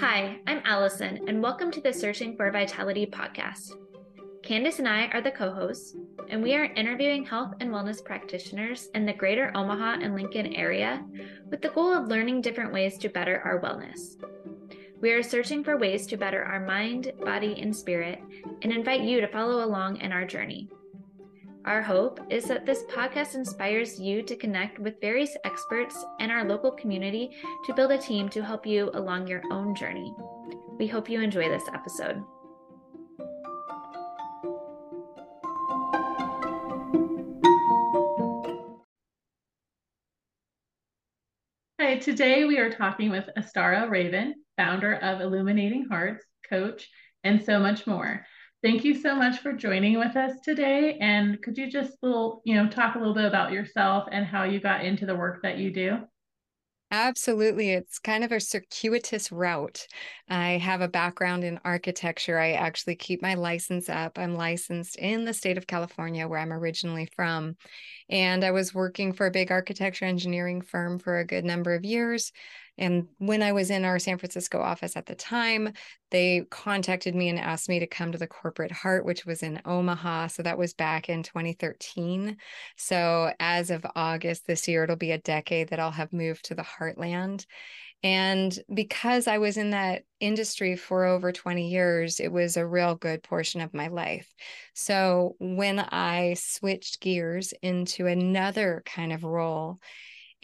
Hi, I'm Allison, and welcome to the Searching for Vitality podcast. Candace and I are the co hosts, and we are interviewing health and wellness practitioners in the greater Omaha and Lincoln area with the goal of learning different ways to better our wellness. We are searching for ways to better our mind, body, and spirit, and invite you to follow along in our journey. Our hope is that this podcast inspires you to connect with various experts in our local community to build a team to help you along your own journey. We hope you enjoy this episode. Hi, today we are talking with Astara Raven, founder of Illuminating Hearts, coach, and so much more. Thank you so much for joining with us today. And could you just little, you know, talk a little bit about yourself and how you got into the work that you do? Absolutely. It's kind of a circuitous route. I have a background in architecture. I actually keep my license up. I'm licensed in the state of California, where I'm originally from. And I was working for a big architecture engineering firm for a good number of years. And when I was in our San Francisco office at the time, they contacted me and asked me to come to the corporate heart, which was in Omaha. So that was back in 2013. So as of August this year, it'll be a decade that I'll have moved to the heartland. And because I was in that industry for over 20 years, it was a real good portion of my life. So when I switched gears into another kind of role,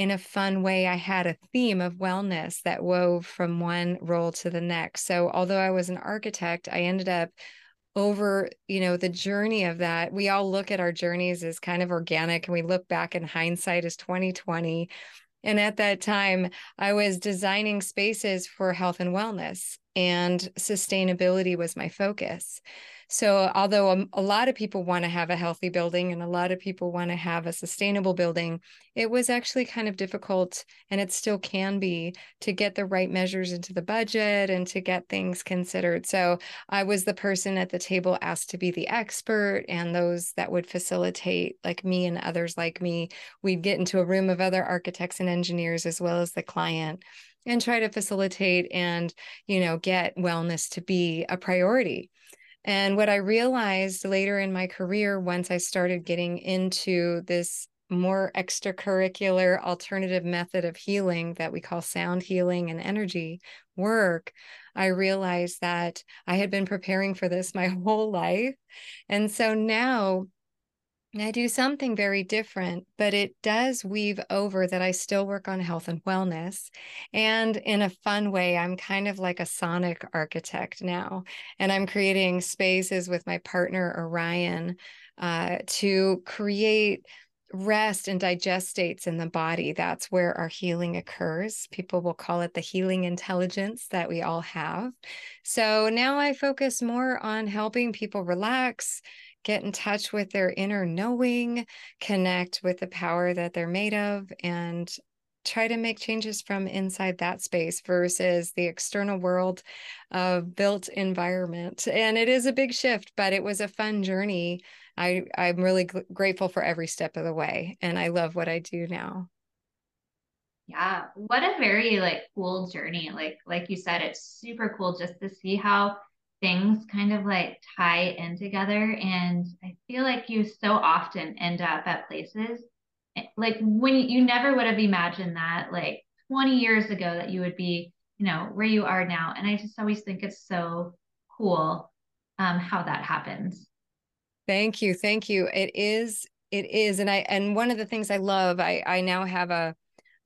in a fun way, I had a theme of wellness that wove from one role to the next. So, although I was an architect, I ended up over you know the journey of that. We all look at our journeys as kind of organic and we look back in hindsight as 2020 and at that time i was designing spaces for health and wellness and sustainability was my focus so, although a, a lot of people want to have a healthy building and a lot of people want to have a sustainable building, it was actually kind of difficult, and it still can be, to get the right measures into the budget and to get things considered. So, I was the person at the table asked to be the expert, and those that would facilitate, like me and others like me, we'd get into a room of other architects and engineers as well as the client and try to facilitate and you know get wellness to be a priority and what I realized later in my career, once I started getting into this more extracurricular alternative method of healing that we call sound healing and energy work, I realized that I had been preparing for this my whole life. And so now I do something very different, but it does weave over that I still work on health and wellness. And in a fun way, I'm kind of like a sonic architect now. And I'm creating spaces with my partner, Orion, uh, to create rest and digest states in the body. That's where our healing occurs. People will call it the healing intelligence that we all have. So now I focus more on helping people relax get in touch with their inner knowing, connect with the power that they're made of, and try to make changes from inside that space versus the external world of built environment. And it is a big shift, but it was a fun journey. I, I'm really grateful for every step of the way, and I love what I do now. Yeah, what a very like cool journey. Like like you said, it's super cool just to see how things kind of like tie in together. And I feel like you so often end up at places eh, like when you never would have imagined that like 20 years ago that you would be, you know, where you are now. And I just always think it's so cool um, how that happens. Thank you. Thank you. It is, it is. And I, and one of the things I love, I, I now have a,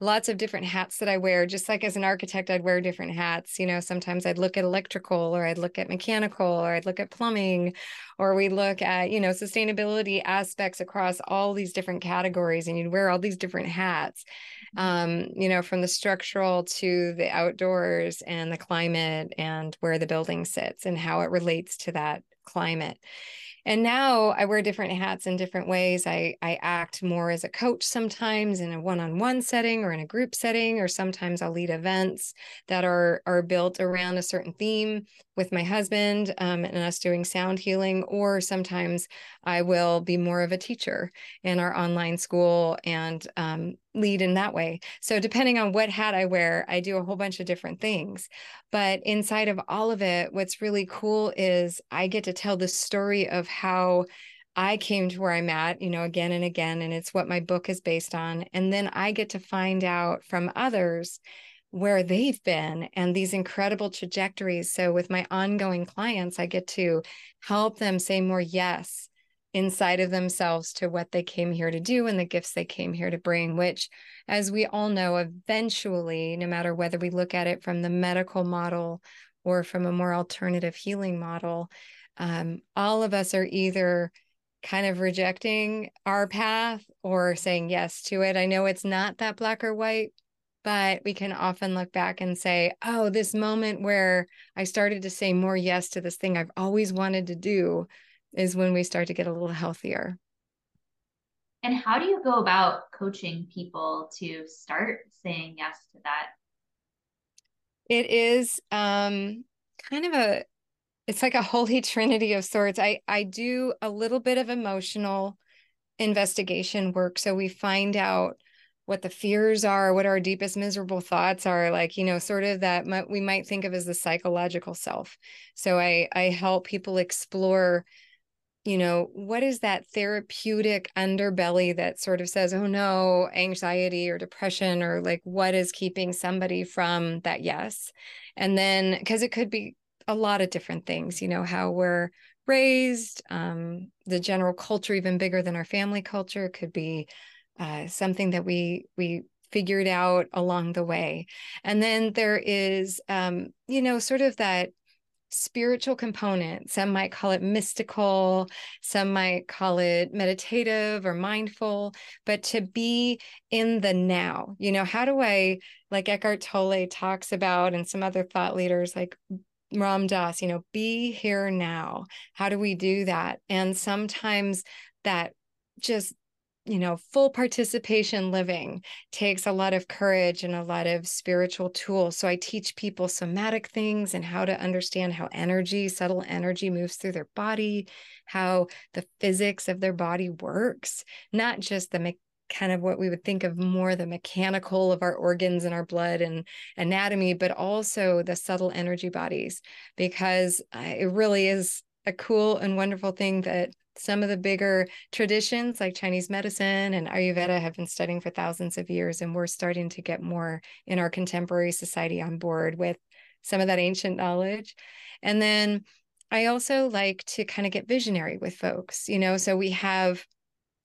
lots of different hats that I wear. Just like as an architect, I'd wear different hats. You know, sometimes I'd look at electrical or I'd look at mechanical or I'd look at plumbing or we look at, you know, sustainability aspects across all these different categories and you'd wear all these different hats, um, you know, from the structural to the outdoors and the climate and where the building sits and how it relates to that climate and now i wear different hats in different ways. I i act more as a coach sometimes in a one-on-one setting or in a group setting or sometimes i'll lead events that are are built around a certain theme with my husband um, and us doing sound healing, or sometimes I will be more of a teacher in our online school and um, lead in that way. So, depending on what hat I wear, I do a whole bunch of different things. But inside of all of it, what's really cool is I get to tell the story of how. I came to where I'm at, you know, again and again, and it's what my book is based on. And then I get to find out from others where they've been and these incredible trajectories. So, with my ongoing clients, I get to help them say more yes inside of themselves to what they came here to do and the gifts they came here to bring, which, as we all know, eventually, no matter whether we look at it from the medical model or from a more alternative healing model, um, all of us are either kind of rejecting our path or saying yes to it. I know it's not that black or white, but we can often look back and say, oh, this moment where I started to say more yes to this thing I've always wanted to do is when we start to get a little healthier. And how do you go about coaching people to start saying yes to that? It is um, kind of a it's like a holy trinity of sorts. I I do a little bit of emotional investigation work so we find out what the fears are, what our deepest miserable thoughts are, like, you know, sort of that we might think of as the psychological self. So I I help people explore you know, what is that therapeutic underbelly that sort of says, oh no, anxiety or depression, or like what is keeping somebody from that yes? And then, because it could be a lot of different things, you know, how we're raised, um, the general culture, even bigger than our family culture, could be uh, something that we we figured out along the way. And then there is um, you know sort of that spiritual component. Some might call it mystical some might call it meditative or mindful but to be in the now you know how do i like eckhart tolle talks about and some other thought leaders like ram dass you know be here now. How do we do that? And sometimes that just you know, full participation living takes a lot of courage and a lot of spiritual tools. So I teach people somatic things and how to understand how energy, subtle energy moves through their body, how the physics of their body works, not just the kind of what we would think of more the mechanical of our organs and our blood and anatomy, but also the subtle energy bodies, because uh, it really is a cool and wonderful thing that some of the bigger traditions like Chinese medicine and Ayurveda have been studying for thousands of years. And we're starting to get more in our contemporary society on board with some of that ancient knowledge. And then I also like to kind of get visionary with folks, you know, so we have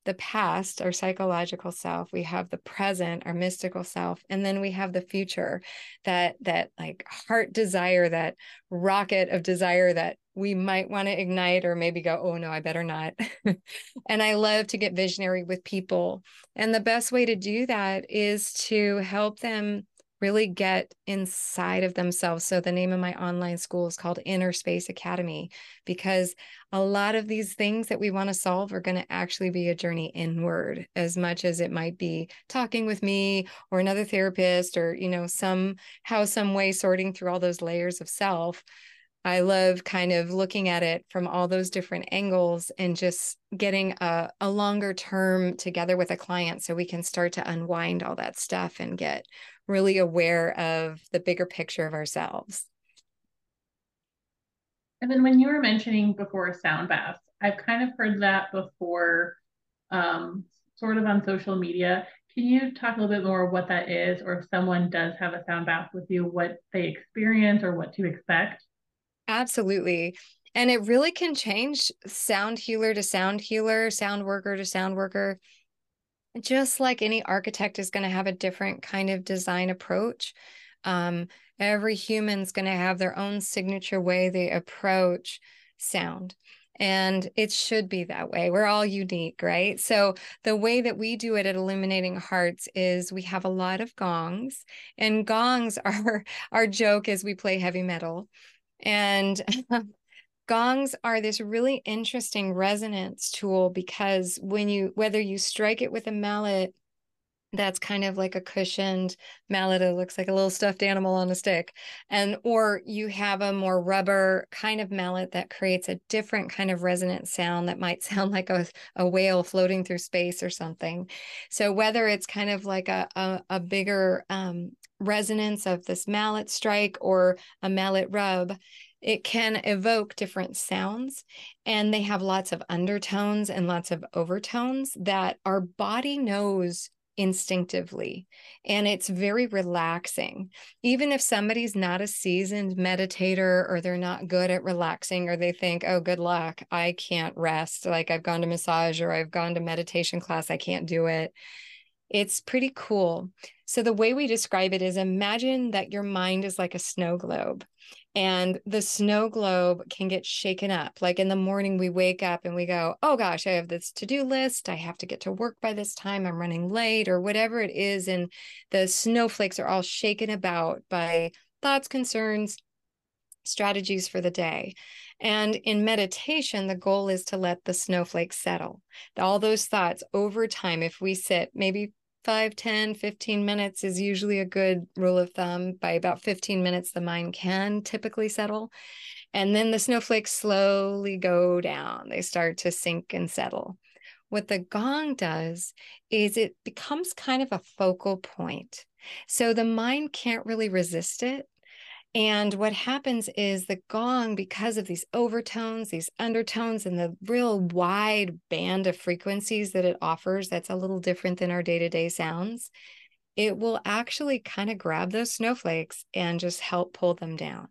the past, our psychological self, we have the present, our mystical self, and then we have the future, that that like heart desire, that rocket of desire that we might want to ignite or maybe go, oh no, I better not. and I love to get visionary with people. And the best way to do that is to help them really get inside of themselves. So the name of my online school is called Inner Space Academy because a lot of these things that we want to solve are going to actually be a journey inward as much as it might be talking with me or another therapist or you know somehow some way sorting through all those layers of self. I love kind of looking at it from all those different angles and just getting a, a longer term together with a client so we can start to unwind all that stuff and get really aware of the bigger picture of ourselves. And then when you were mentioning before sound baths, I've kind of heard that before, um, sort of on social media. Can you talk a little bit more what that is, or if someone does have a sound bath with you, what they experience or what to expect? Absolutely. And it really can change sound healer to sound healer, sound worker to sound worker just like any architect is going to have a different kind of design approach um, every human's going to have their own signature way they approach sound and it should be that way. We're all unique right? So the way that we do it at illuminating hearts is we have a lot of gongs and gongs are our joke as we play heavy metal and gongs are this really interesting resonance tool because when you whether you strike it with a mallet that's kind of like a cushioned mallet it looks like a little stuffed animal on a stick and or you have a more rubber kind of mallet that creates a different kind of resonant sound that might sound like a, a whale floating through space or something. So whether it's kind of like a, a, a bigger um, resonance of this mallet strike or a mallet rub it can evoke different sounds and they have lots of undertones and lots of overtones that our body knows instinctively and it's very relaxing. Even if somebody's not a seasoned meditator or they're not good at relaxing or they think oh good luck i can't rest like i've gone to massage or i've gone to meditation class i can't do it it's pretty cool so the way we describe it is imagine that your mind is like a snow globe and the snow globe can get shaken up. Like in the morning, we wake up and we go, oh gosh, I have this to do list. I have to get to work by this time. I'm running late or whatever it is. And the snowflakes are all shaken about by thoughts, concerns, strategies for the day. And in meditation, the goal is to let the snowflakes settle. All those thoughts over time, if we sit maybe 5 10 15 minutes is usually a good rule of thumb. By about 15 minutes the mind can typically settle and then the snowflakes slowly go down. They start to sink and settle. What the gong does is it becomes kind of a focal point. So the mind can't really resist it and what happens is the gong, because of these overtones, these undertones, and the real wide band of frequencies that it offers, that's a little different than our day to day sounds, it will actually kind of grab those snowflakes and just help pull them down.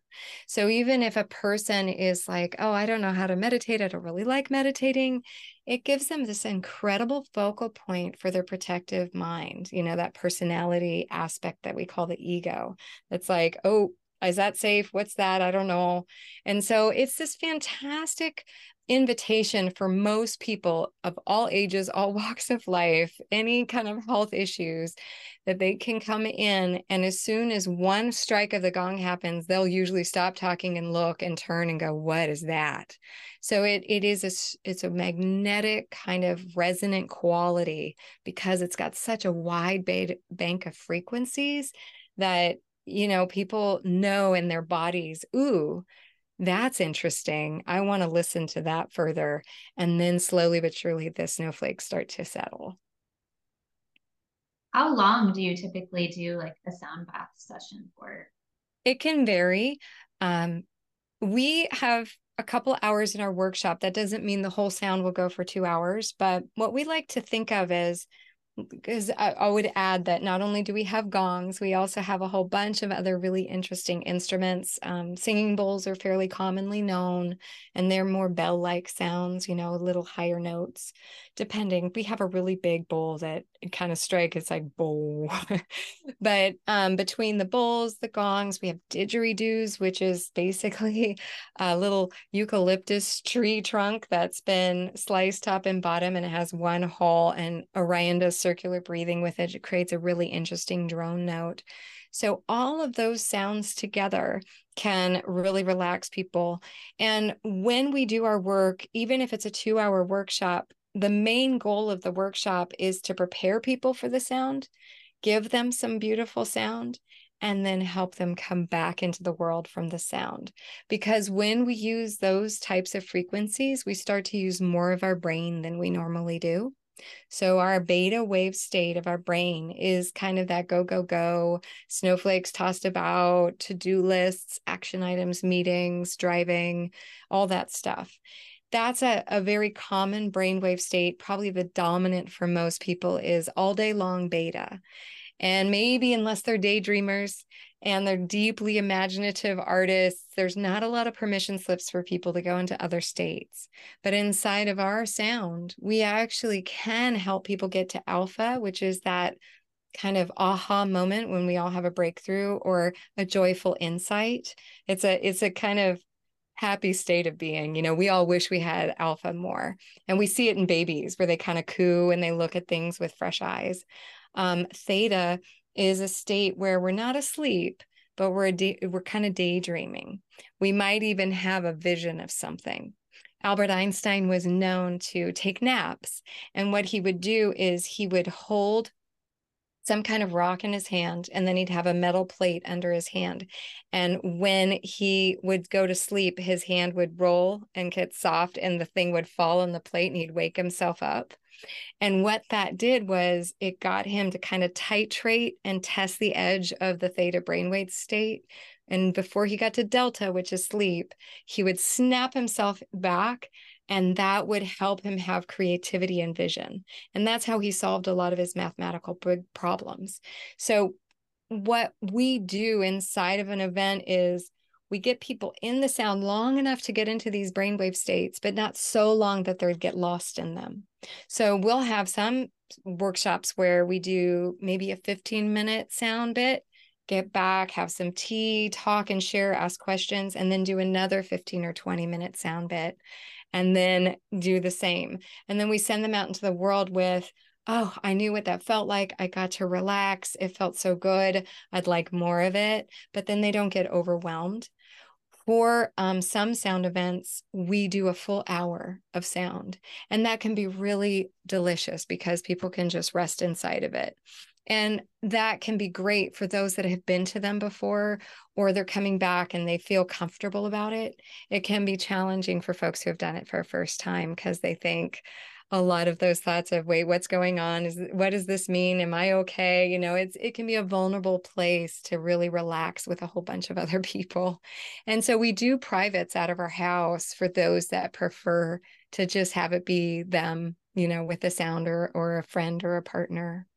So even if a person is like, oh, I don't know how to meditate, I don't really like meditating, it gives them this incredible focal point for their protective mind, you know, that personality aspect that we call the ego. That's like, oh, is that safe? What's that? I don't know. And so it's this fantastic invitation for most people of all ages, all walks of life, any kind of health issues that they can come in. And as soon as one strike of the gong happens, they'll usually stop talking and look and turn and go, What is that? So it it is a it's a magnetic kind of resonant quality because it's got such a wide bank of frequencies that you know, people know in their bodies, ooh, that's interesting. I want to listen to that further. And then slowly but surely the snowflakes start to settle. How long do you typically do like a sound bath session for? It can vary. Um, we have a couple hours in our workshop. That doesn't mean the whole sound will go for two hours, but what we like to think of is because I, I, would add that not only do we have gongs, we also have a whole bunch of other really interesting instruments. Um, singing bowls are fairly commonly known, and they're more bell like sounds, you know, a little higher notes, depending. We have a really big bowl that kind of strike, it's like bowl. but um, between the bowls, the gongs, we have didgeridoos, which is basically a little eucalyptus tree trunk that's been sliced top and bottom and it has one hole and Orion does circular breathing with it. It creates a really interesting drone note. So, all of those sounds together can really relax people. And when we do our work, even if it's a two hour workshop, the main goal of the workshop is to prepare people for the sound, give them some beautiful sound, and then help them come back into the world from the sound. Because when we use those types of frequencies, we start to use more of our brain than we normally do. So, our beta wave state of our brain is kind of that go, go, go, snowflakes tossed about, to do lists, action items, meetings, driving, all that stuff. That's a, a very common brainwave state. Probably the dominant for most people is all day long beta. And maybe, unless they're daydreamers, and they're deeply imaginative artists. There's not a lot of permission slips for people to go into other states. But inside of our sound, we actually can help people get to alpha, which is that kind of aha moment when we all have a breakthrough or a joyful insight. It's a it's a kind of happy state of being. You know, we all wish we had alpha more. And we see it in babies where they kind of coo and they look at things with fresh eyes. Um, theta is a state where we're not asleep, but we're day, we're kind of daydreaming. We might even have a vision of something. Albert Einstein was known to take naps, and what he would do is he would hold some kind of rock in his hand and then he'd have a metal plate under his hand and when he would go to sleep his hand would roll and get soft and the thing would fall on the plate and he'd wake himself up and what that did was it got him to kind of titrate and test the edge of the theta brainwave state and before he got to delta which is sleep he would snap himself back and that would help him have creativity and vision. And that's how he solved a lot of his mathematical big problems. So, what we do inside of an event is we get people in the sound long enough to get into these brainwave states, but not so long that they get lost in them. So, we'll have some workshops where we do maybe a 15 minute sound bit get back, have some tea, talk and share, ask questions, and then do another 15 or 20 minute sound bit and then do the same. And then we send them out into the world with, oh, I knew what that felt like. I got to relax. It felt so good. I'd like more of it. But then they don't get overwhelmed. For um, some sound events, we do a full hour of sound, and that can be really delicious because people can just rest inside of it. And that can be great for those that have been to them before or they're coming back and they feel comfortable about it. It can be challenging for folks who have done it for a first time because they think, a lot of those thoughts of wait what's going on? Is what does this mean? Am i okay? You know it's it can be a vulnerable place to really relax with a whole bunch of other people. And so we do privates out of our house for those that prefer to just have it be them you know with a sound or, or a friend or a partner.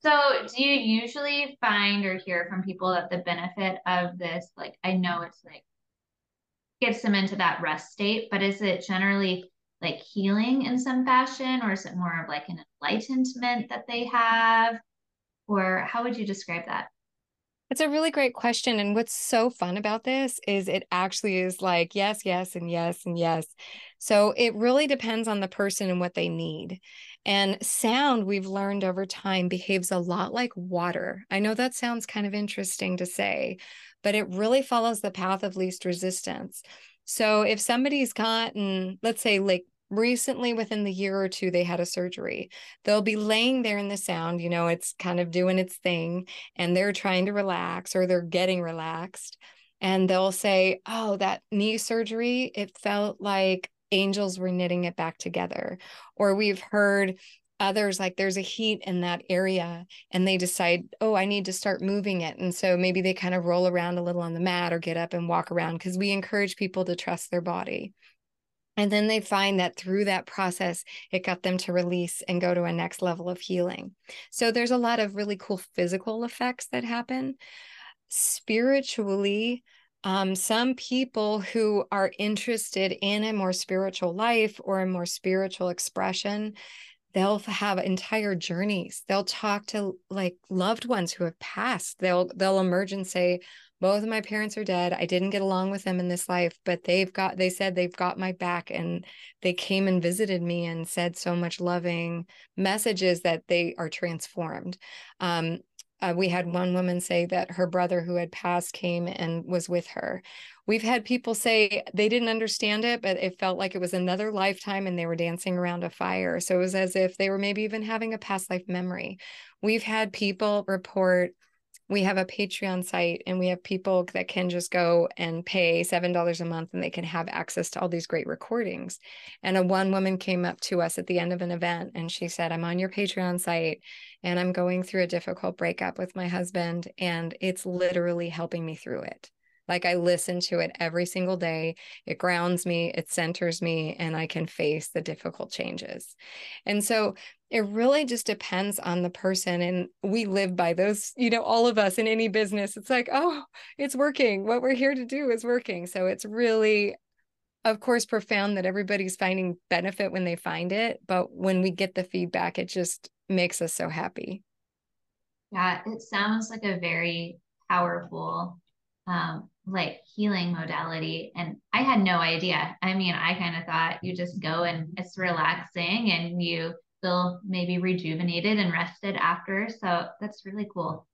So, do you usually find or hear from people that the benefit of this, like, I know it's like gets them into that rest state, but is it generally like healing in some fashion, or is it more of like an enlightenment that they have? Or how would you describe that? It's a really great question. And what's so fun about this is it actually is like yes, yes, and yes, and yes. So it really depends on the person and what they need. And sound, we've learned over time, behaves a lot like water. I know that sounds kind of interesting to say, but it really follows the path of least resistance. So if somebody's gotten, let's say, like recently within the year or two they had a surgery they'll be laying there in the sound you know it's kind of doing its thing and they're trying to relax or they're getting relaxed and they'll say oh that knee surgery it felt like angels were knitting it back together. Or we've heard others like there's a heat in that area and they decide oh i need to start moving it and so maybe they kind of roll around a little on the mat or get up and walk around because we encourage people to trust their body and then they find that through that process, it got them to release and go to a next level of healing. So there's a lot of really cool physical effects that happen. Spiritually, um, some people who are interested in a more spiritual life or a more spiritual expression, they'll have entire journeys. They'll talk to like loved ones who have passed. They'll they'll emerge and say, both of my parents are dead i didn't get along with them in this life but they've got they said they've got my back and they came and visited me and said so much loving messages that they are transformed um, uh, we had one woman say that her brother who had passed came and was with her we've had people say they didn't understand it but it felt like it was another lifetime and they were dancing around a fire so it was as if they were maybe even having a past life memory we've had people report we have a Patreon site and we have people that can just go and pay $7 a month and they can have access to all these great recordings. And a one woman came up to us at the end of an event and she said, I'm on your Patreon site and I'm going through a difficult breakup with my husband and it's literally helping me through it. Like I listen to it every single day. It grounds me, it centers me, and I can face the difficult changes. And so it really just depends on the person and we live by those you know all of us in any business it's like oh it's working what we're here to do is working so it's really of course profound that everybody's finding benefit when they find it but when we get the feedback it just makes us so happy yeah it sounds like a very powerful um like healing modality and i had no idea i mean i kind of thought you just go and it's relaxing and you feel maybe rejuvenated and rested after. So that's really cool.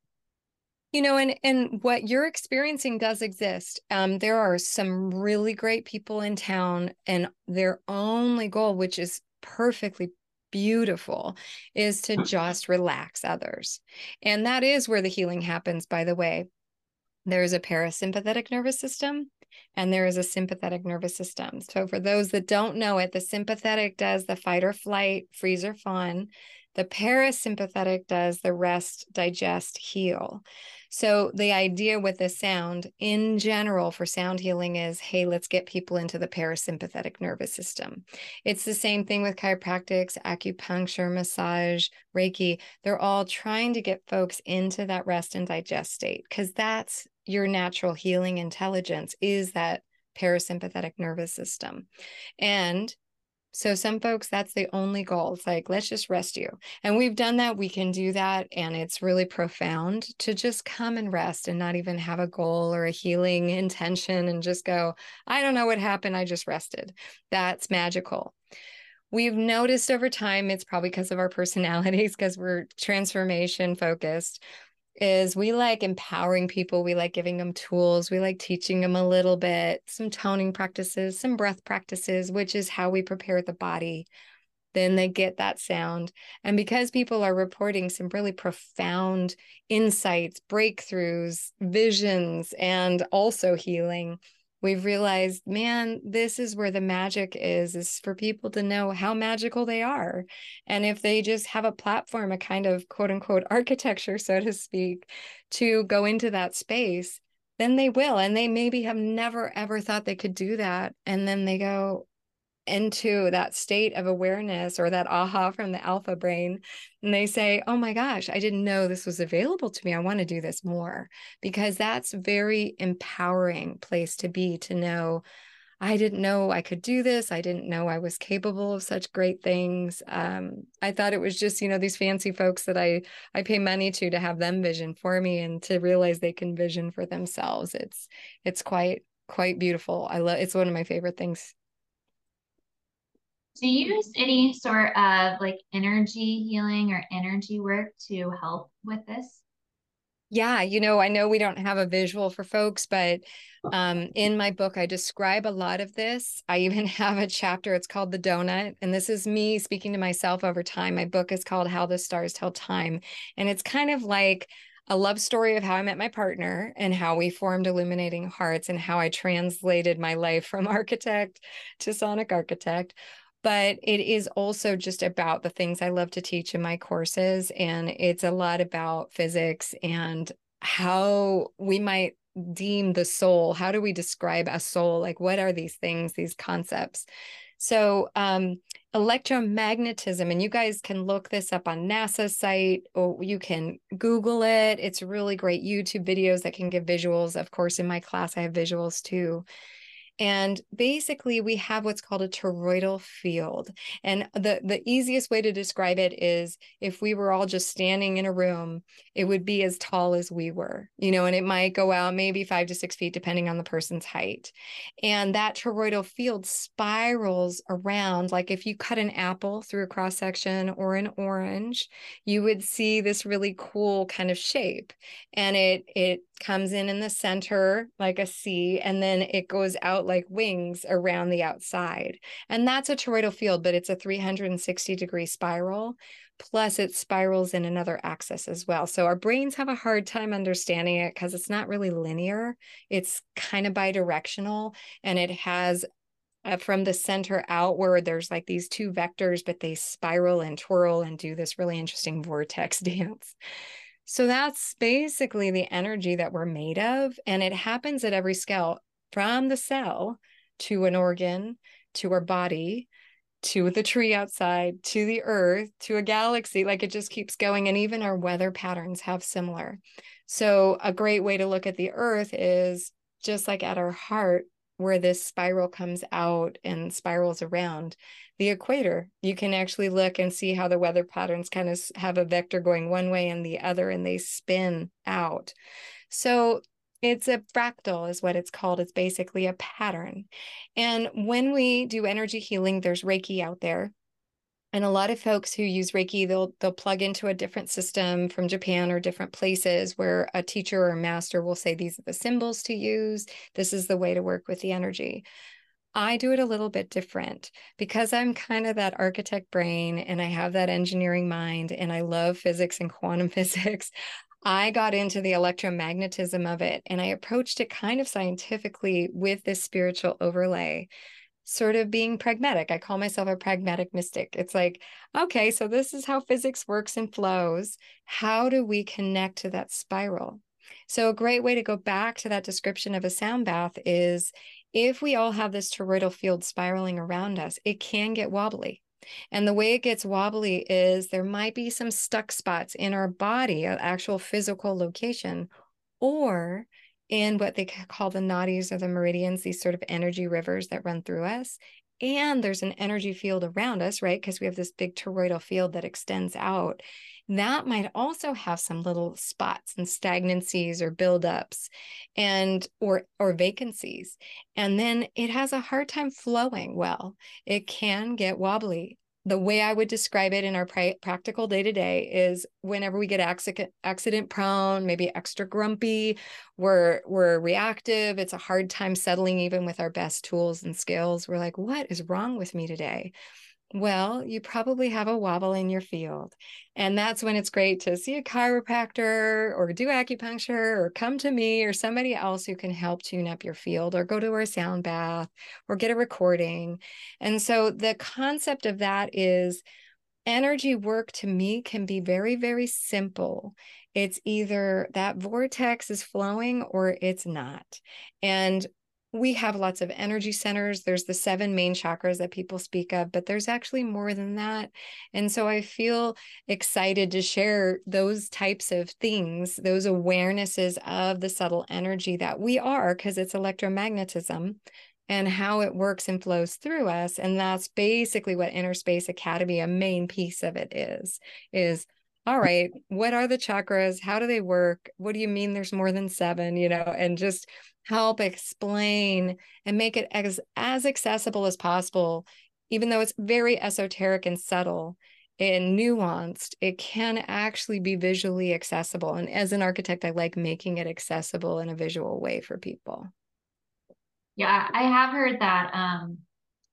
You know, and and what you're experiencing does exist. Um, there are some really great people in town, and their only goal, which is perfectly beautiful is to just relax others. And that is where the healing happens, by the way. There's a parasympathetic nervous system and there is a sympathetic nervous system. So, for those that don't know it, the sympathetic does the fight or flight, freeze or fawn. The parasympathetic does the rest, digest, heal. So, the idea with the sound in general for sound healing is hey, let's get people into the parasympathetic nervous system. It's the same thing with chiropractics, acupuncture, massage, Reiki. They're all trying to get folks into that rest and digest state because that's your natural healing intelligence is that parasympathetic nervous system. And so some folks, that's the only goal. It's like, let's just rest you. And we've done that. We can do that. And it's really profound to just come and rest and not even have a goal or a healing intention and just go, I don't know what happened. I just rested. That's magical. We've noticed over time, it's probably because of our personalities, because we're transformation focused is we like empowering people. We like giving them tools. We like teaching them a little bit, some toning practices, some breath practices, which is how we prepare the body. Then they get that sound. And because people are reporting some really profound insights, breakthroughs, visions, and also healing, we've realized man this is where the magic is is for people to know how magical they are. And if they just have a platform a kind of quote unquote architecture so to speak to go into that space then they will and they maybe have never ever thought they could do that and then they go into that state of awareness or that aha from the alpha brain and they say oh my gosh i didn't know this was available to me. I want to do this more because that's very empowering place to be to know i didn't know i could do this. I didn't know i was capable of such great things. Um, i thought it was just you know these fancy folks that i i pay money to to have them vision for me and to realize they can vision for themselves. It's it's quite quite beautiful. I love it's one of my favorite things do you use any sort of like energy healing or energy work to help with this? Yeah, you know, I know we don't have a visual for folks, but um, in my book, I describe a lot of this. I even have a chapter, it's called The Donut. And this is me speaking to myself over time. My book is called How the Stars Tell Time. And it's kind of like a love story of how I met my partner and how we formed Illuminating Hearts and how I translated my life from architect to sonic architect but it is also just about the things I love to teach in my courses. And it's a lot about physics and how we might deem the soul. How do we describe a soul? Like, what are these things, these concepts? So, um, electromagnetism, and you guys can look this up on NASA's site or you can Google it. It's really great YouTube videos that can give visuals. Of course, in my class, I have visuals too. And basically, we have what's called a toroidal field. And the, the easiest way to describe it is if we were all just standing in a room, it would be as tall as we were, you know, and it might go out maybe five to six feet, depending on the person's height. And that toroidal field spirals around, like if you cut an apple through a cross section or an orange, you would see this really cool kind of shape. And it, it comes in in the center like a C, and then it goes out like wings around the outside. And that's a toroidal field, but it's a 360 degree spiral. Plus, it spirals in another axis as well. So, our brains have a hard time understanding it because it's not really linear. It's kind of bidirectional and it has uh, from the center outward, there's like these two vectors, but they spiral and twirl and do this really interesting vortex dance. So that's basically the energy that we're made of. And it happens at every scale from the cell to an organ to our body to the tree outside to the earth to a galaxy. Like it just keeps going. And even our weather patterns have similar. So, a great way to look at the earth is just like at our heart, where this spiral comes out and spirals around the equator. You can actually look and see how the weather patterns kind of have a vector going one way and the other, and they spin out. So it's a fractal, is what it's called. It's basically a pattern. And when we do energy healing, there's Reiki out there. And a lot of folks who use Reiki, they'll they'll plug into a different system from Japan or different places where a teacher or a master will say these are the symbols to use. This is the way to work with the energy. I do it a little bit different because I'm kind of that architect brain and I have that engineering mind and I love physics and quantum physics. I got into the electromagnetism of it and I approached it kind of scientifically with this spiritual overlay, sort of being pragmatic. I call myself a pragmatic mystic. It's like, okay, so this is how physics works and flows. How do we connect to that spiral? So, a great way to go back to that description of a sound bath is if we all have this toroidal field spiraling around us, it can get wobbly. And the way it gets wobbly is there might be some stuck spots in our body, an actual physical location, or in what they call the nadis or the meridians, these sort of energy rivers that run through us. And there's an energy field around us, right? Because we have this big toroidal field that extends out that might also have some little spots and stagnancies or buildups and or or vacancies and then it has a hard time flowing well it can get wobbly the way I would describe it in our pra- practical day to day is whenever we get accident accident prone, maybe extra grumpy, we're we're reactive. It's a hard time settling even with our best tools and skills. We're like, what is wrong with me today? Well, you probably have a wobble in your field. And that's when it's great to see a chiropractor or do acupuncture or come to me or somebody else who can help tune up your field or go to a sound bath or get a recording. And so the concept of that is energy work to me can be very, very simple. It's either that vortex is flowing or it's not. And we have lots of energy centers. There's the seven main chakras that people speak of, but there's actually more than that. And so I feel excited to share those types of things, those awarenesses of the subtle energy that we are, because it's electromagnetism and how it works and flows through us. And that's basically what Inner Space Academy, a main piece of it is, is all right, what are the chakras? How do they work? What do you mean there's more than seven? You know, and just help explain and make it as, as accessible as possible, even though it's very esoteric and subtle and nuanced, it can actually be visually accessible. And as an architect, I like making it accessible in a visual way for people. Yeah, I have heard that um,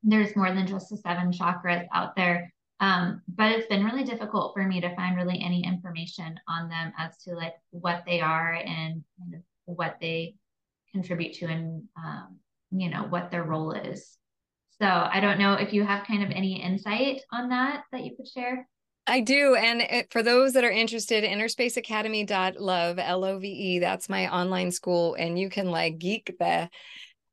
there's more than just the seven chakras out there. Um, but it's been really difficult for me to find really any information on them as to like what they are and what they contribute to and um, you know what their role is so i don't know if you have kind of any insight on that that you could share I do. And for those that are interested, innerspaceacademy.love, L-O-V-E, that's my online school. And you can like geek the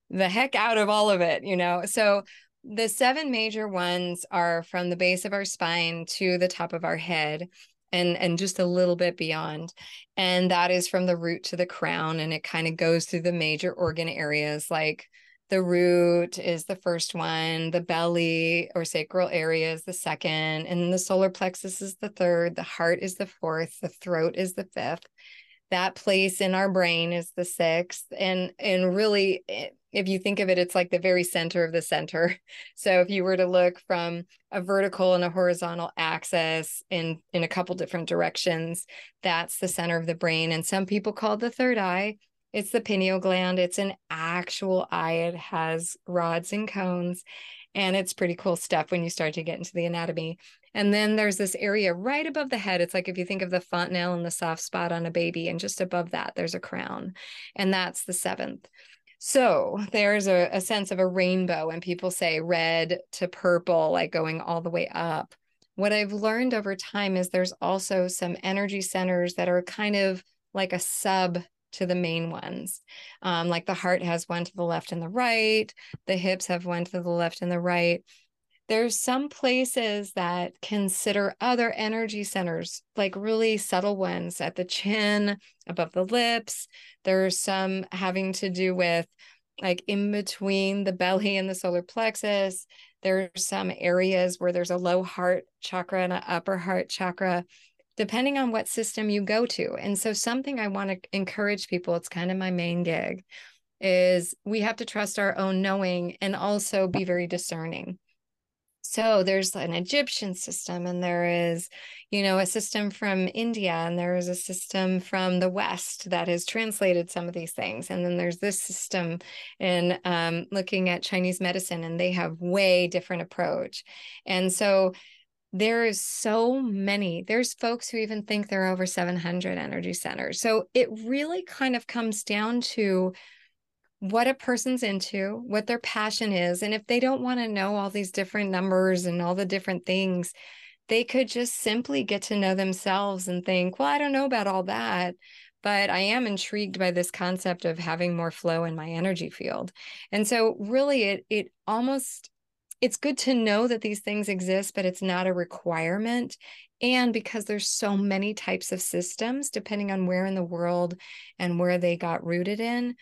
the heck out of all of it, you know. So the seven major ones are from the base of our spine to the top of our head and and just a little bit beyond and that is from the root to the crown and it kind of goes through the major organ areas like the root is the first one the belly or sacral area is the second and the solar plexus is the third the heart is the fourth the throat is the fifth that place in our brain is the sixth and and really eh, if you think of it it's like the very center of the center. So if you were to look from a vertical and a horizontal axis in in a couple different directions that's the center of the brain and some people call the third eye. It's the pineal gland. It's an actual eye. It has rods and cones and it's pretty cool stuff when you start to get into the anatomy and then there's this area right above the head. It's like if you think of the fontanelle and the soft spot on a baby, and just above that, there's a crown. And that's the seventh. So there's a, a sense of a rainbow, and people say red to purple, like going all the way up. What I've learned over time is there's also some energy centers that are kind of like a sub to the main ones. Um, like the heart has one to the left and the right, the hips have one to the left and the right there's some places that consider other energy centers, like really subtle ones at the chin, above the lips. There's some having to do with like in between the belly and the solar plexus. There's some areas where there's a low heart chakra and an upper heart chakra, depending on what system you go to. And so, something I want to encourage people, it's kind of my main gig, is we have to trust our own knowing and also be very discerning So there's an Egyptian system, and there is, you know, a system from India, and there is a system from the West that has translated some of these things. And then there's this system in um, looking at Chinese medicine, and they have way different approach. And so there is so many. There's folks who even think there are over 700 energy centers. So it really kind of comes down to what a person's into, what their passion is. And if they don't want to know all these different numbers and all the different things, they could just simply get to know themselves and think, well, I don't know about all that, but I am intrigued by this concept of having more flow in my energy field. And so really it it almost it's good to know that these things exist, but it's not a requirement. And because there's so many types of systems, depending on where in the world and where they got rooted in,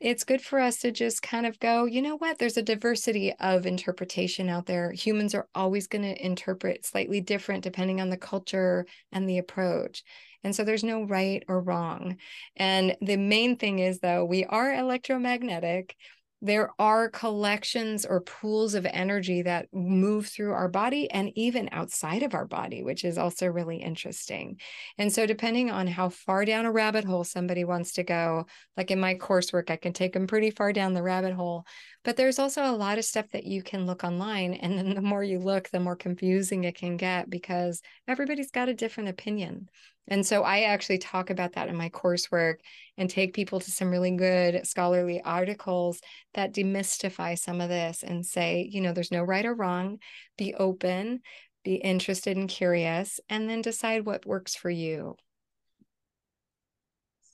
it's good for us to just kind of go, you know what? There's a diversity of interpretation out there. Humans are always going to interpret slightly different depending on the culture and the approach. And so there's no right or wrong. And the main thing is, though, we are electromagnetic there are collections or pools of energy that move through our body and even outside of our body, which is also really interesting. And so, depending on how far down a rabbit hole somebody wants to go, like in my coursework, I can take them pretty far down the rabbit hole. But there's also a lot of stuff that you can look online. And then the more you look, the more confusing it can get because everybody's got a different opinion. And so I actually talk about that in my coursework and take people to some really good scholarly articles that demystify some of this and say, you know, there's no right or wrong. Be open, be interested and curious, and then decide what works for you.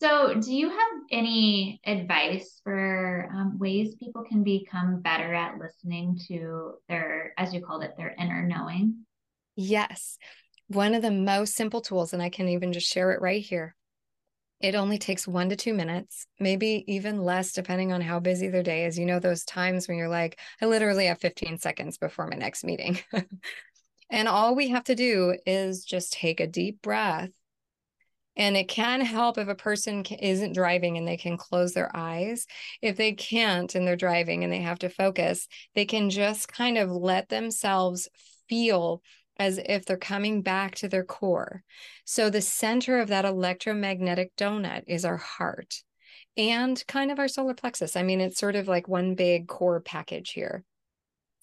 So, do you have any advice for um, ways people can become better at listening to their, as you called it, their inner knowing? Yes one of the most simple tools, and I can even just share it right here. It only takes one to two minutes, maybe even less, depending on how busy their day is. You know, those times when you're like, I literally have 15 seconds before my next meeting. and all we have to do is just take a deep breath. And it can help if a person isn't driving and they can close their eyes. If they can't and they're driving and they have to focus, they can just kind of let themselves feel as if they're coming back to their core. So the center of that electromagnetic donut is our heart and kind of our solar plexus. I mean, it's sort of like one big core package here.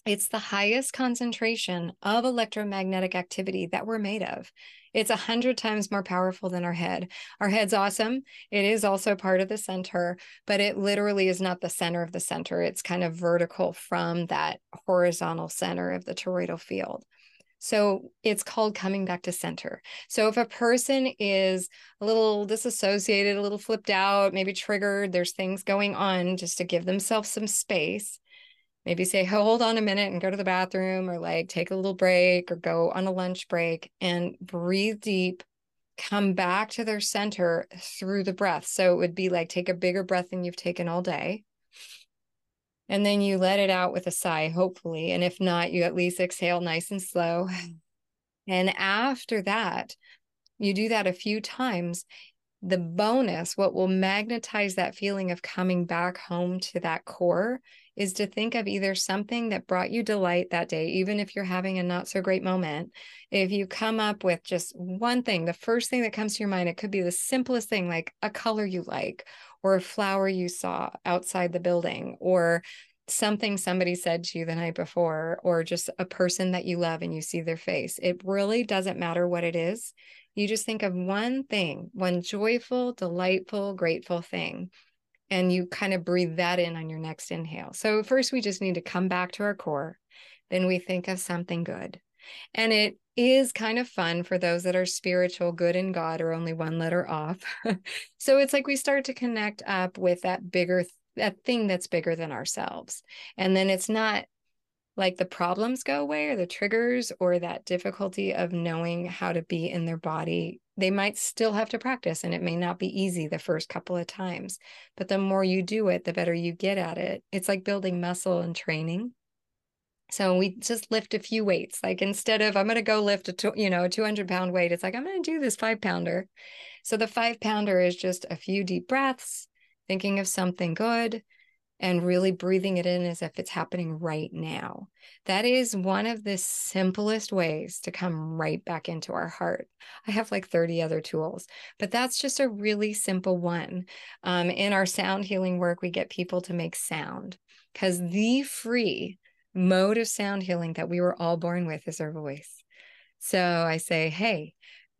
It's the highest concentration of electromagnetic activity that we're made of. It's a hundred times more powerful than our head. Our head's awesome. It is also part of the center, but it literally is not the center of the center. It's kind of vertical from that horizontal center of the toroidal field. So it's called coming back to center. So if a person is a little disassociated, a little flipped out, maybe triggered, there's things going on just to give themselves some space. Maybe say, hold on a minute and go to the bathroom, or like take a little break or go on a lunch break and breathe deep, come back to their center through the breath. So it would be like take a bigger breath than you've taken all day and then you let it out with a sigh, hopefully. And if not, you at least exhale nice and slow. And after that, you do that a few times. The bonus, what will magnetize that feeling of coming back home to that core, is to think of either something that brought you delight that day, even if you're having a not so great moment. If you come up with just one thing, the first thing that comes to your mind, it could be the simplest thing like a color you like, or a flower you saw outside the building or something somebody said to you the night before or just a person that you love and you see their face. It really doesn't matter what it is. You just think of one thing one joyful delightful grateful thing and you kind of breathe that in on your next inhale so first we just need to come back to our core then we think of something good and it is kind of fun for those that are spiritual, good in God, or only one letter off. so it's like we start to connect up with that bigger, that thing that's bigger than ourselves. And then it's not like the problems go away or the triggers or that difficulty of knowing how to be in their body. They might still have to practice and it may not be easy the first couple of times. But the more you do it, the better you get at it. It's like building muscle and training so we just lift a few weights. Like instead of I'm going to go lift a you know a 200 pound weight, it's like I'm going to do this five pounder. So the five pounder is just a few deep breaths, thinking of something good, and really breathing it in as if it's happening right now. That is one of the simplest ways to come right back into our heart. I have like 30 other tools, but that's just a really simple one. Um, in our sound healing work, we get people to make sound because the free mode of sound healing that we were all born with is our voice. So I say, hey,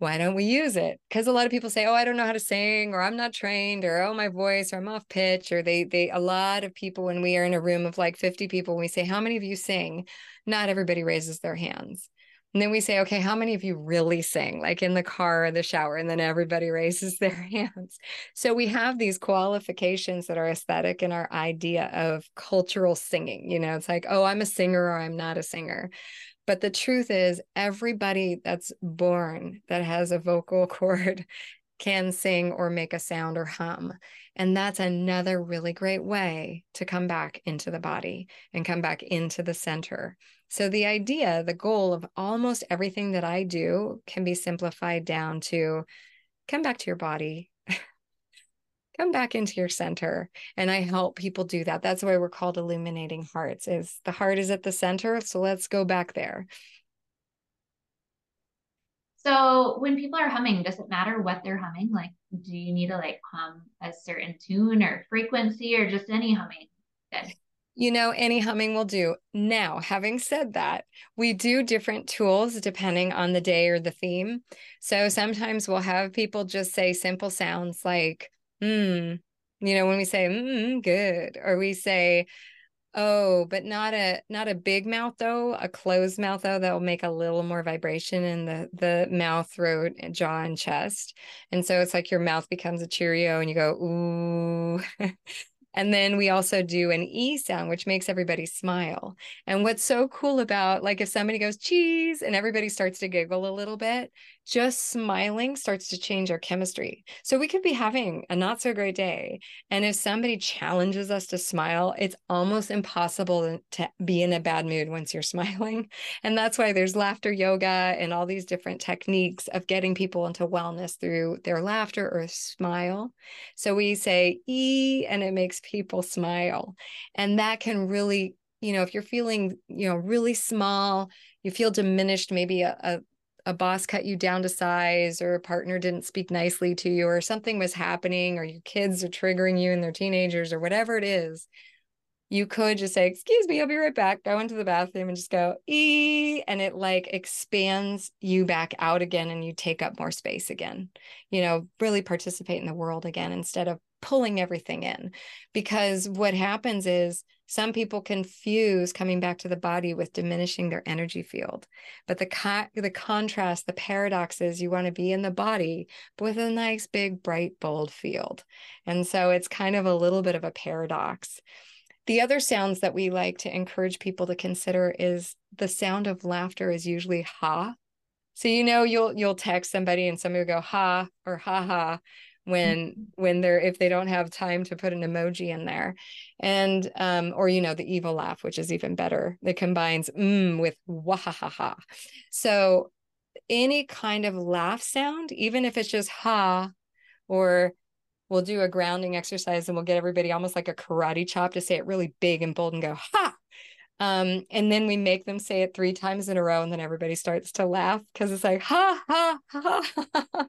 why don't we use it? Because a lot of people say, "Oh, I don't know how to sing," or "I'm not trained," or "Oh, my voice," or "I'm off pitch," or they they a lot of people when we are in a room of like 50 people, we say, "How many of you sing?" Not everybody raises their hands. And then we say, okay, how many of you really sing, like in the car or the shower? And then everybody raises their hands. So we have these qualifications that are aesthetic in our idea of cultural singing. You know, it's like, oh, I'm a singer or I'm not a singer. But the truth is, everybody that's born that has a vocal cord can sing or make a sound or hum. And that's another really great way to come back into the body and come back into the center. So, the idea, the goal of almost everything that I do can be simplified down to come back to your body, come back into your center and i help people do that that's why we're called illuminating hearts is the heart is at the center so let's go back there so when people are humming does it matter what they're humming like do you need to like hum a certain tune or frequency or just any humming Good. You know, any humming will do. Now, having said that, we do different tools depending on the day or the theme. So sometimes we'll have people just say simple sounds like mm, you know, when we say mm, good, or we say, oh, but not a not a big mouth though, a closed mouth though, that will make a little more vibration in the the mouth, throat, jaw, and chest. And so it's like your mouth becomes a Cheerio and you go, ooh. And then we also do an E sound, which makes everybody smile. And what's so cool about like if somebody goes cheese and everybody starts to giggle a little bit, just smiling starts to change our chemistry. So we could be having a not so great day. And if somebody challenges us to smile, it's almost impossible to be in a bad mood once you're smiling. And that's why there's laughter yoga and all these different techniques of getting people into wellness through their laughter or smile. So we say E and it makes people smile. And that can really you know if you're feeling you know really small you feel diminished maybe a, a, a boss cut you down to size or a partner didn't speak nicely to you or something was happening or your kids are triggering you and they're teenagers or whatever it is you could just say excuse me i'll be right back. Go into the bathroom and just go e and it like expands you back out again and you take up more space again. You know really participate in the world again instead of pulling everything in. Because what happens is some people confuse coming back to the body with diminishing their energy field but the co- the contrast the paradox is you want to be in the body but with a nice big bright bold field. And so it's kind of a little bit of a paradox. The other sounds that we like to encourage people to consider is the sound of laughter is usually ha. So you know you'll you'll text somebody and somebody will go ha or ha ha when when they're if they don't have time to put an emoji in there. And um or you know the evil laugh which is even better that combines mm with wahahaha. So any kind of laugh sound even if it's just ha or we'll do a grounding exercise and we'll get everybody almost like a karate chop to say it really big and bold and go ha um, and then we make them say it three times in a row, and then everybody starts to laugh because it's like, ha, ha, ha, ha,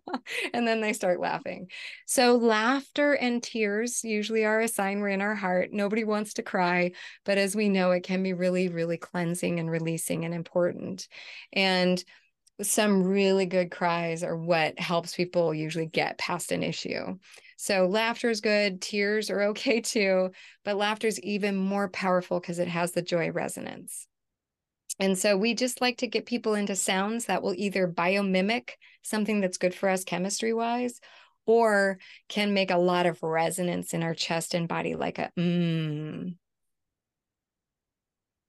and then they start laughing. So, laughter and tears usually are a sign we're in our heart. Nobody wants to cry, but as we know, it can be really, really cleansing and releasing and important. And some really good cries are what helps people usually get past an issue. So laughter is good, tears are okay too, but laughter is even more powerful because it has the joy resonance. And so we just like to get people into sounds that will either biomimic something that's good for us chemistry wise or can make a lot of resonance in our chest and body like a mmm.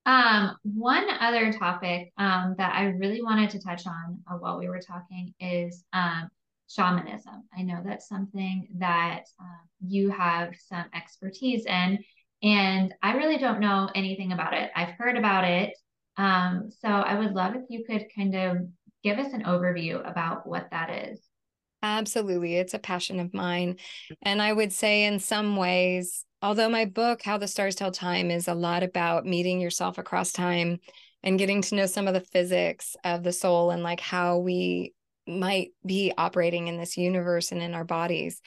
Um, one other topic um, that I really wanted to touch on uh, while we were talking is um, shamanism. I know that's something that um, you have some expertise in, and I really don't know anything about it. I've heard about it. Um, so I would love if you could kind of give us an overview about what that is. Absolutely. It's a passion of mine. And I would say, in some ways, although my book, How the Stars Tell Time, is a lot about meeting yourself across time and getting to know some of the physics of the soul and like how we might be operating in this universe and in our bodies.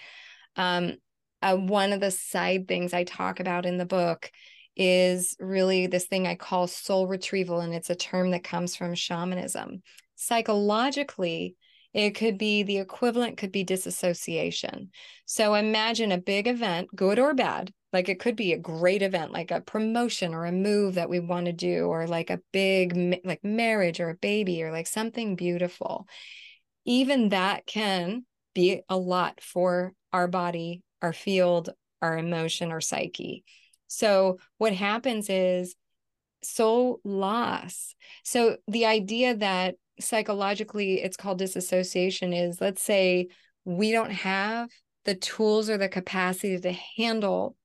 Um, uh, one of the side things I talk about in the book is really this thing I call soul retrieval, and it's a term that comes from shamanism. Psychologically, it could be the equivalent, could be disassociation. So imagine a big event, good or bad. Like it could be a great event, like a promotion or a move that we want to do, or like a big, like marriage or a baby, or like something beautiful. Even that can be a lot for our body, our field, our emotion, or psyche. So what happens is soul loss. So the idea that psychologically it's called disassociation is let's say we don't have the tools or the capacity to handle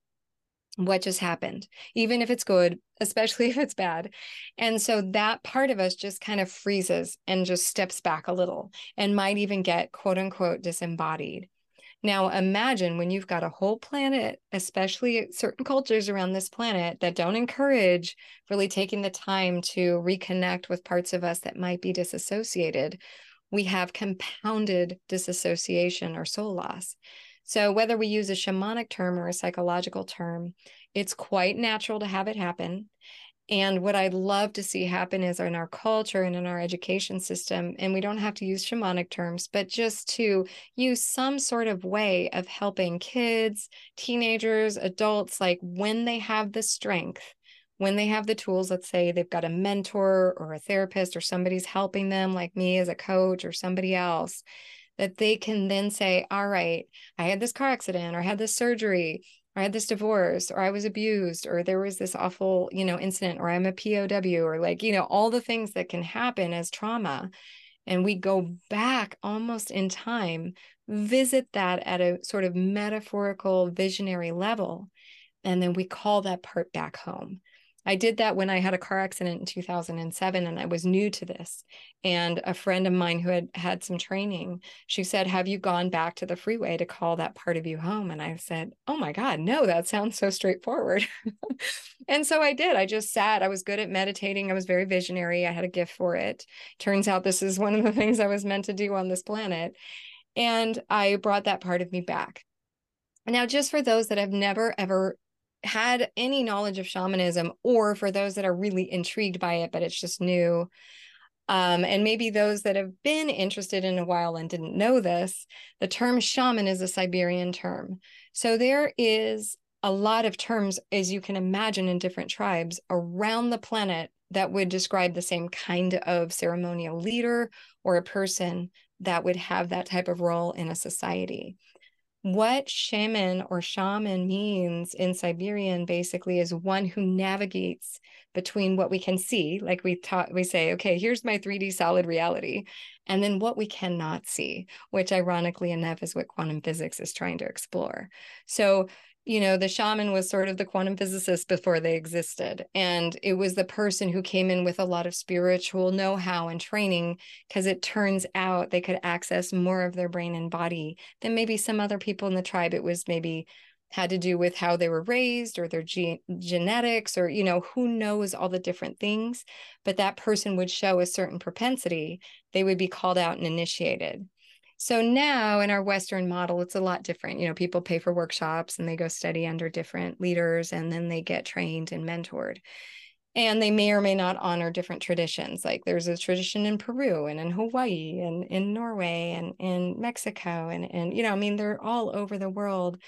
what just happened, even if it's good, especially if it's bad. And so that part of us just kind of freezes and just steps back a little and might even get quote unquote disembodied. Now, imagine when you've got a whole planet, especially certain cultures around this planet that don't encourage really taking the time to reconnect with parts of us that might be disassociated. We have compounded disassociation or soul loss. So, whether we use a shamanic term or a psychological term, it's quite natural to have it happen. And what I'd love to see happen is in our culture and in our education system, and we don't have to use shamanic terms, but just to use some sort of way of helping kids, teenagers, adults, like when they have the strength, when they have the tools, let's say they've got a mentor or a therapist or somebody's helping them, like me as a coach or somebody else, that they can then say, All right, I had this car accident or I had this surgery I had this divorce or I was abused or there was this awful, you know, incident or I'm a POW or like, you know, all the things that can happen as trauma. And we go back almost in time, visit that at a sort of metaphorical, visionary level. And then we call that part back home. I did that when I had a car accident in 2007 and I was new to this. And a friend of mine who had had some training, she said, Have you gone back to the freeway to call that part of you home? And I said, Oh my God, no, that sounds so straightforward. and so I did. I just sat. I was good at meditating. I was very visionary. I had a gift for it. Turns out this is one of the things I was meant to do on this planet. And I brought that part of me back. Now, just for those that have never ever had any knowledge of shamanism or for those that are really intrigued by it but it's just new um, and maybe those that have been interested in a while and didn't know this the term shaman is a siberian term. So there is a lot of terms as you can imagine in different tribes around the planet that would describe the same kind of ceremonial leader or a person that would have that type of role in a society what shaman or shaman means in Siberian basically is one who navigates between what we can see, like we taught, we say, okay, here's my 3D solid reality, and then what we cannot see, which ironically enough is what quantum physics is trying to explore. So you know, the shaman was sort of the quantum physicist before they existed. And it was the person who came in with a lot of spiritual know how and training because it turns out they could access more of their brain and body than maybe some other people in the tribe. It was maybe had to do with how they were raised or their ge- genetics or, you know, who knows all the different things. But that person would show a certain propensity, they would be called out and initiated. So now in our Western model, it's a lot different. You know, people pay for workshops and they go study under different leaders and then they get trained and mentored. And they may or may not honor different traditions. Like there's a tradition in Peru and in Hawaii and in Norway and in Mexico. And, and you know, I mean, they're all over the world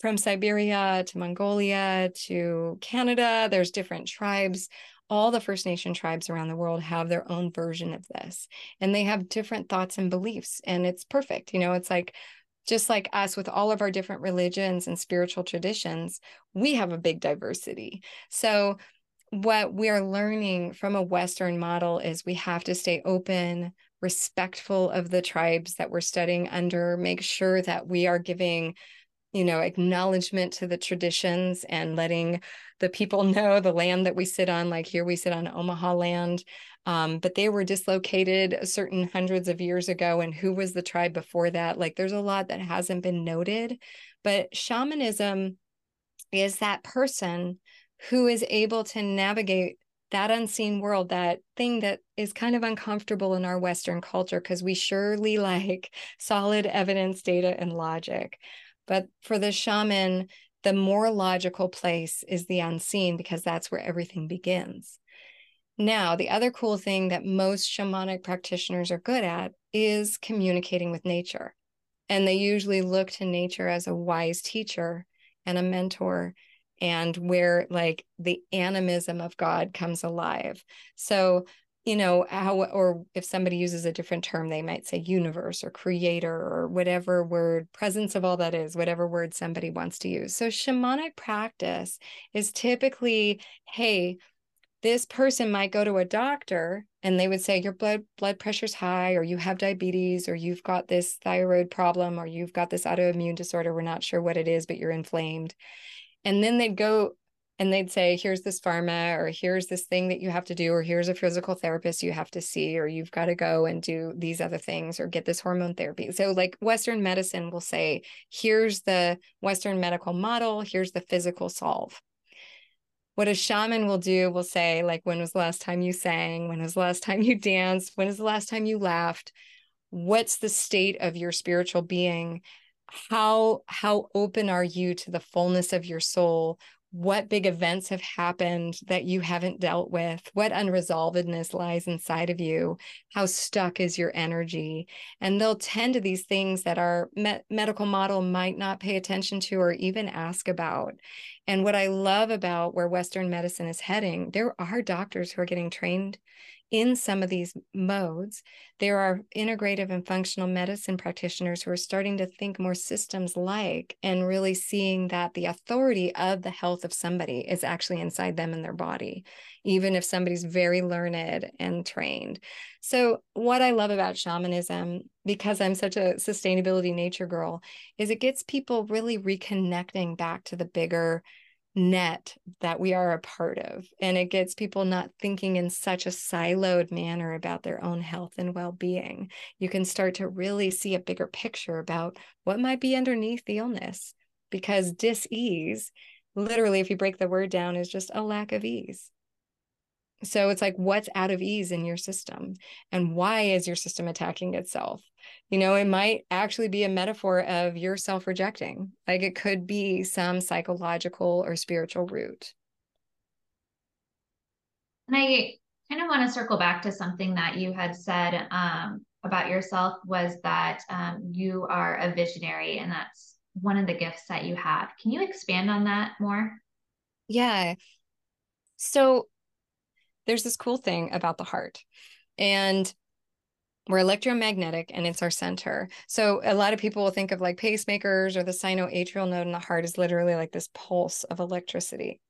from Siberia to Mongolia to Canada. There's different tribes all the First Nation tribes around the world have their own version of this and they have different thoughts and beliefs and it's perfect you know it's like just like us with all of our different religions and spiritual traditions we have a big diversity. So what we're learning from a western model is we have to stay open respectful of the tribes that we're studying under make sure that we are giving you know acknowledgement to the traditions and letting the people know the land that we sit on like here we sit on omaha land Um, but they were dislocated certain hundreds of years ago. And who was the tribe before that? Like there's a lot that hasn't been noted. But shamanism is that person who is able to navigate that unseen world, that thing that is kind of uncomfortable in our Western culture, because we surely like solid evidence, data, and logic. But for the shaman, the more logical place is the unseen because that's where everything begins. Now, the other cool thing that most shamanic practitioners are good at is communicating with nature. And they usually look to nature as a wise teacher and a mentor and where like the animism of God comes alive. So, you know, how, or if somebody uses a different term, they might say universe or creator or whatever word, presence of all that is, whatever word somebody wants to use. So, shamanic practice is typically, hey, this person might go to a doctor and they would say your blood blood pressure's high or you have diabetes or you've got this thyroid problem or you've got this autoimmune disorder we're not sure what it is but you're inflamed and then they'd go and they'd say, here's this pharma, or here's this thing that you have to do, or here's a physical therapist you have to see, or you've got to go and do these other things, or get this hormone therapy. So, like Western medicine will say, here's the Western medical model, here's the physical solve. What a shaman will do will say, like, when was the last time you sang? When was the last time you danced? When is the last time you laughed? What's the state of your spiritual being? how how open are you to the fullness of your soul what big events have happened that you haven't dealt with? What unresolvedness lies inside of you? How stuck is your energy? And they'll tend to these things that our me- medical model might not pay attention to or even ask about. And what i love about where western medicine is heading there are doctors who are getting trained in some of these modes, there are integrative and functional medicine practitioners who are starting to think more systems like and really seeing that the authority of the health of somebody is actually inside them and their body, even if somebody's very learned and trained. So, what I love about shamanism, because I'm such a sustainability nature girl, is it gets people really reconnecting back to the bigger net that we are a part of. And it gets people not thinking in such a siloed manner about their own health and well being. You can start to really see a bigger picture about what might be underneath the illness because dis ease, literally, if you break the word down, is just a lack of ease. So it's like, what's out of ease in your system? And why is your system attacking itself? You know, it might actually be a metaphor of your self rejecting. Like it could be some psychological or spiritual root. And I kind of want to circle back to something that you had said um, about yourself was that um, you are a visionary, and that's one of the gifts that you have. Can you expand on that more? Yeah. So there's this cool thing about the heart. And we're electromagnetic and it's our center. So a lot of people will think of like pacemakers or the sinoatrial node in the heart is literally like this pulse of electricity.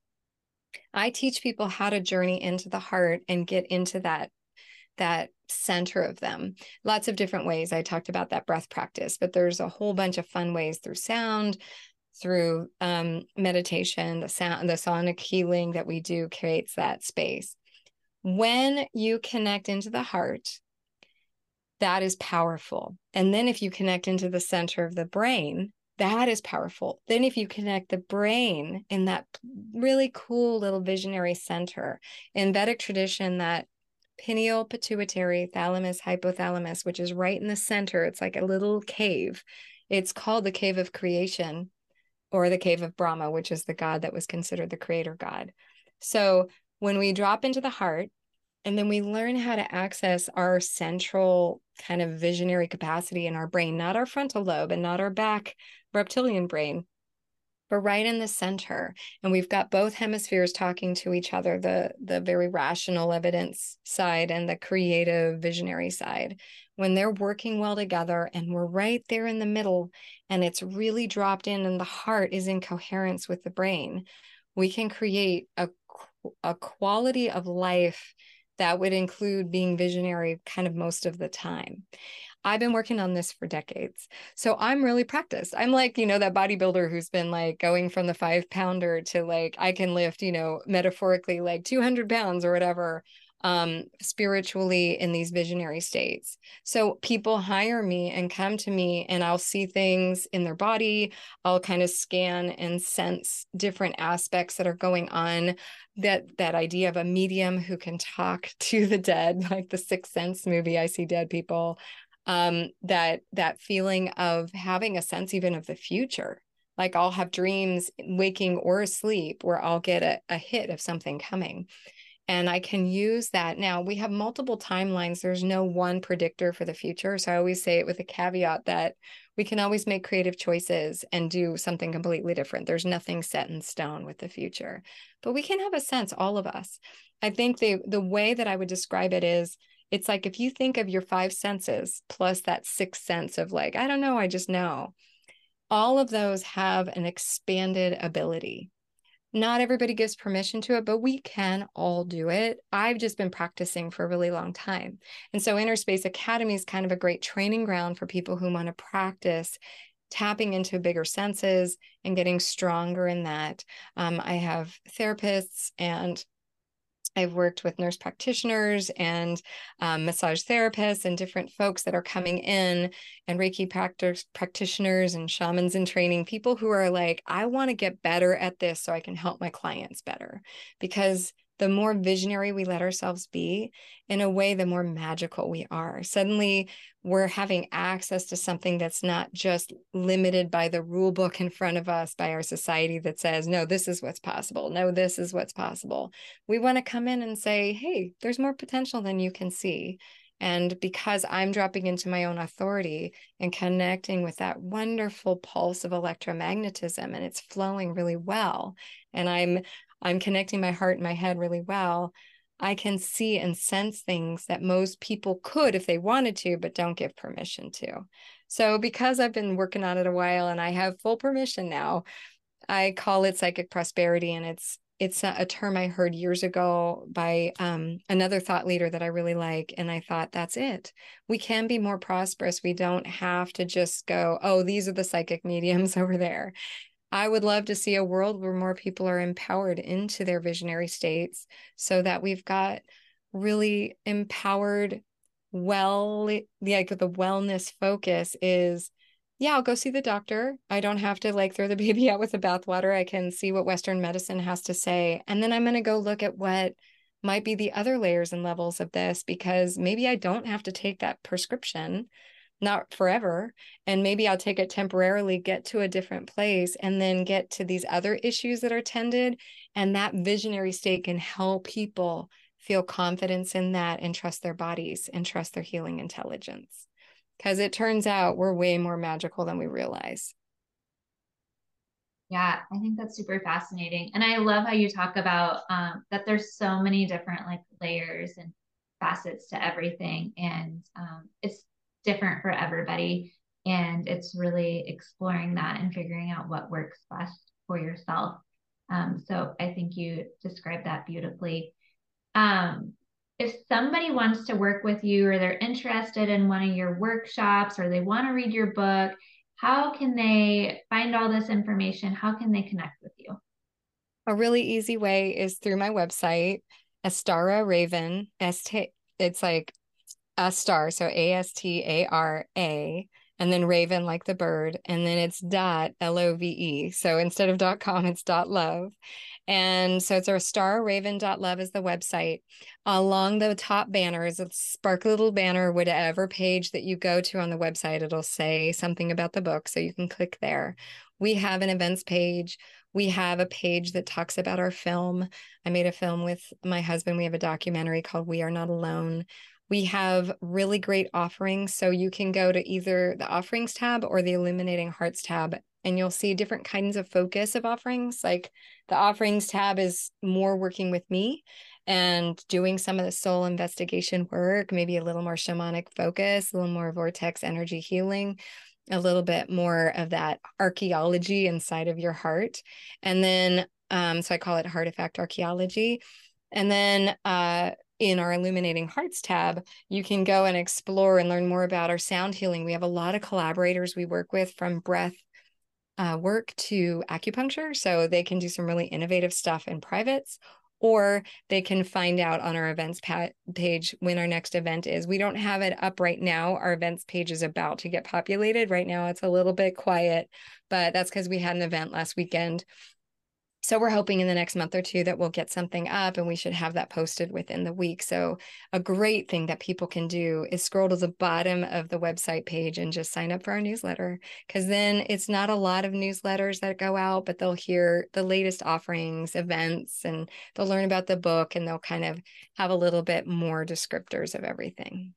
I teach people how to journey into the heart and get into that that center of them. Lots of different ways. I talked about that breath practice, but there's a whole bunch of fun ways through sound, through um, meditation, the sound, the sonic healing that we do creates that space. When you connect into the heart, that is powerful. And then if you connect into the center of the brain, that is powerful. Then if you connect the brain in that really cool little visionary center in Vedic tradition, that pineal pituitary thalamus hypothalamus, which is right in the center, it's like a little cave. It's called the cave of creation or the cave of Brahma, which is the god that was considered the creator god. So when we drop into the heart, and then we learn how to access our central kind of visionary capacity in our brain, not our frontal lobe and not our back reptilian brain, but right in the center. And we've got both hemispheres talking to each other, the, the very rational evidence side and the creative visionary side. When they're working well together and we're right there in the middle and it's really dropped in and the heart is in coherence with the brain, we can create a, a quality of life that would include being visionary kind of most of the time. I've been working on this for decades. So I'm really practiced. I'm like, you know, that bodybuilder who's been like going from the five pounder to like, I can lift, you know, metaphorically like 200 pounds or whatever. Um, spiritually in these visionary states. So people hire me and come to me, and I'll see things in their body. I'll kind of scan and sense different aspects that are going on. That that idea of a medium who can talk to the dead, like the Sixth Sense movie. I see dead people. Um, that that feeling of having a sense even of the future like I'll have dreams waking or asleep where I'll get a, a hit of something coming and I can use that. Now we have multiple timelines. There's no one predictor for the future. So I always say it with a caveat that we can always make creative choices and do something completely different. There's nothing set in stone with the future, but we can have a sense, all of us. I think the the way that I would describe it is it's like if you think of your five senses plus that sixth sense of like, I don't know, I just know. All of those have an expanded ability not everybody gives permission to it, but we can all do it. I've just been practicing for a really long time. And so Inner Space Academy is kind of a great training ground for people who want to practice tapping into bigger senses and getting stronger in that. Um, I have therapists and I've worked with nurse practitioners and um, massage therapists and different folks that are coming in and Reiki practice, practitioners and shamans in training, people who are like, I want to get better at this so I can help my clients better. Because the more visionary we let ourselves be, in a way, the more magical we are. Suddenly, we're having access to something that's not just limited by the rule book in front of us, by our society that says, no, this is what's possible. No, this is what's possible. We want to come in and say, hey, there's more potential than you can see. And because I'm dropping into my own authority and connecting with that wonderful pulse of electromagnetism and it's flowing really well, and I'm I'm connecting my heart and my head really well, I can see and sense things that most people could if they wanted to, but don't give permission to. So, because I've been working on it a while and I have full permission now, I call it psychic prosperity. And it's it's a, term I heard years ago by um, another thought leader that I really like. And I thought, that's it. We can be more prosperous. We don't have to just go, oh, these are the psychic mediums over there. I would love to see a world where more people are empowered into their visionary states so that we've got really empowered, well, eh, like the wellness focus is yeah, I'll go see the doctor. I don't have to like throw the baby out with the bathwater. I can see what Western medicine has to say. And then I'm going to go look at what might be the other layers and levels of this because maybe I don't have to take that prescription not forever. And maybe I'll take it temporarily, get to a different place, and then get to these other issues that are tended. And that visionary state can help people feel confidence in that and trust their bodies and trust their healing intelligence. Because it turns out we're way more magical than we realize. Yeah, I think that's super fascinating. And I love how you talk about um, that there's so many different like layers and facets to everything. And um, it's different for everybody. And it's really exploring that and figuring out what works best for yourself. Um, so I think you described that beautifully. Um, if somebody wants to work with you or they're interested in one of your workshops or they want to read your book, how can they find all this information? How can they connect with you? A really easy way is through my website, Astara Raven. It's like a star, so A S T A R A, and then Raven like the bird, and then it's dot L O V E. So instead of dot com, it's dot love. And so it's Astara Raven dot love is the website. Along the top banner is a sparkly little banner, whatever page that you go to on the website, it'll say something about the book. So you can click there. We have an events page. We have a page that talks about our film. I made a film with my husband. We have a documentary called We Are Not Alone we have really great offerings. So you can go to either the offerings tab or the illuminating hearts tab, and you'll see different kinds of focus of offerings. Like the offerings tab is more working with me and doing some of the soul investigation work, maybe a little more shamanic focus, a little more vortex energy healing a little bit more of that archaeology inside of your heart. And then, um, so I call it Heartifact Archaeology. And then uh, in our Illuminating Hearts tab, you can go and explore and learn more about our sound healing. We have a lot of collaborators we work with from breath uh, work to acupuncture. So they can do some really innovative stuff in privates or they can find out on our events page when our next event is. We don't have it up right now. Our events page is about to get populated. Right now, it's a little bit quiet, but that's because we had an event last weekend so we're hoping in the next month or two that we'll get something up and we should have that posted within the week. So a great thing that people can do is scroll to the bottom of the website page and just sign up for our newsletter because then it's not a lot of newsletters that go out, but they'll hear the latest offerings, events, and they'll learn about the book and they'll kind of have a little bit more descriptors of everything.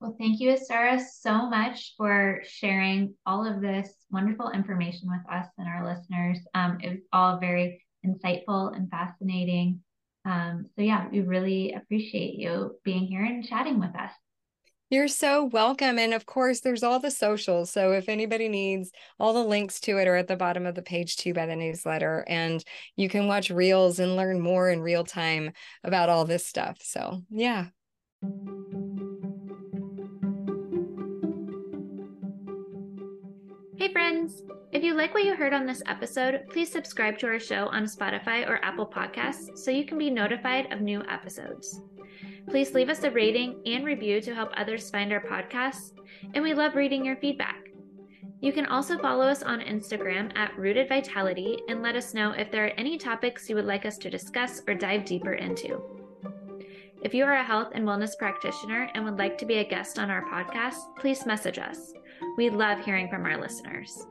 Well, thank you, Astara, so much for sharing all of this wonderful information with us and our listeners. Um, it was all very insightful and fascinating. Um, so, yeah, we really appreciate you being here and chatting with us. You're so welcome. And of course, there's all the socials. So if anybody needs, all the links to it are at the bottom of the page too by the newsletter. And you can watch reels and learn more in real time about all this stuff. So, yeah. Friends! If you like what you heard on this episode, please subscribe to our show on Spotify or Apple Podcasts so you can be notified of new episodes. Please leave us a rating and review to help others find our podcasts, and we love reading your feedback. You can also follow us on Instagram at Rooted Vitality and let us know if there are any topics you would like us to discuss or dive deeper into. If you are a health and wellness practitioner and would like to be a guest on our podcast, please message us. We love hearing from our listeners.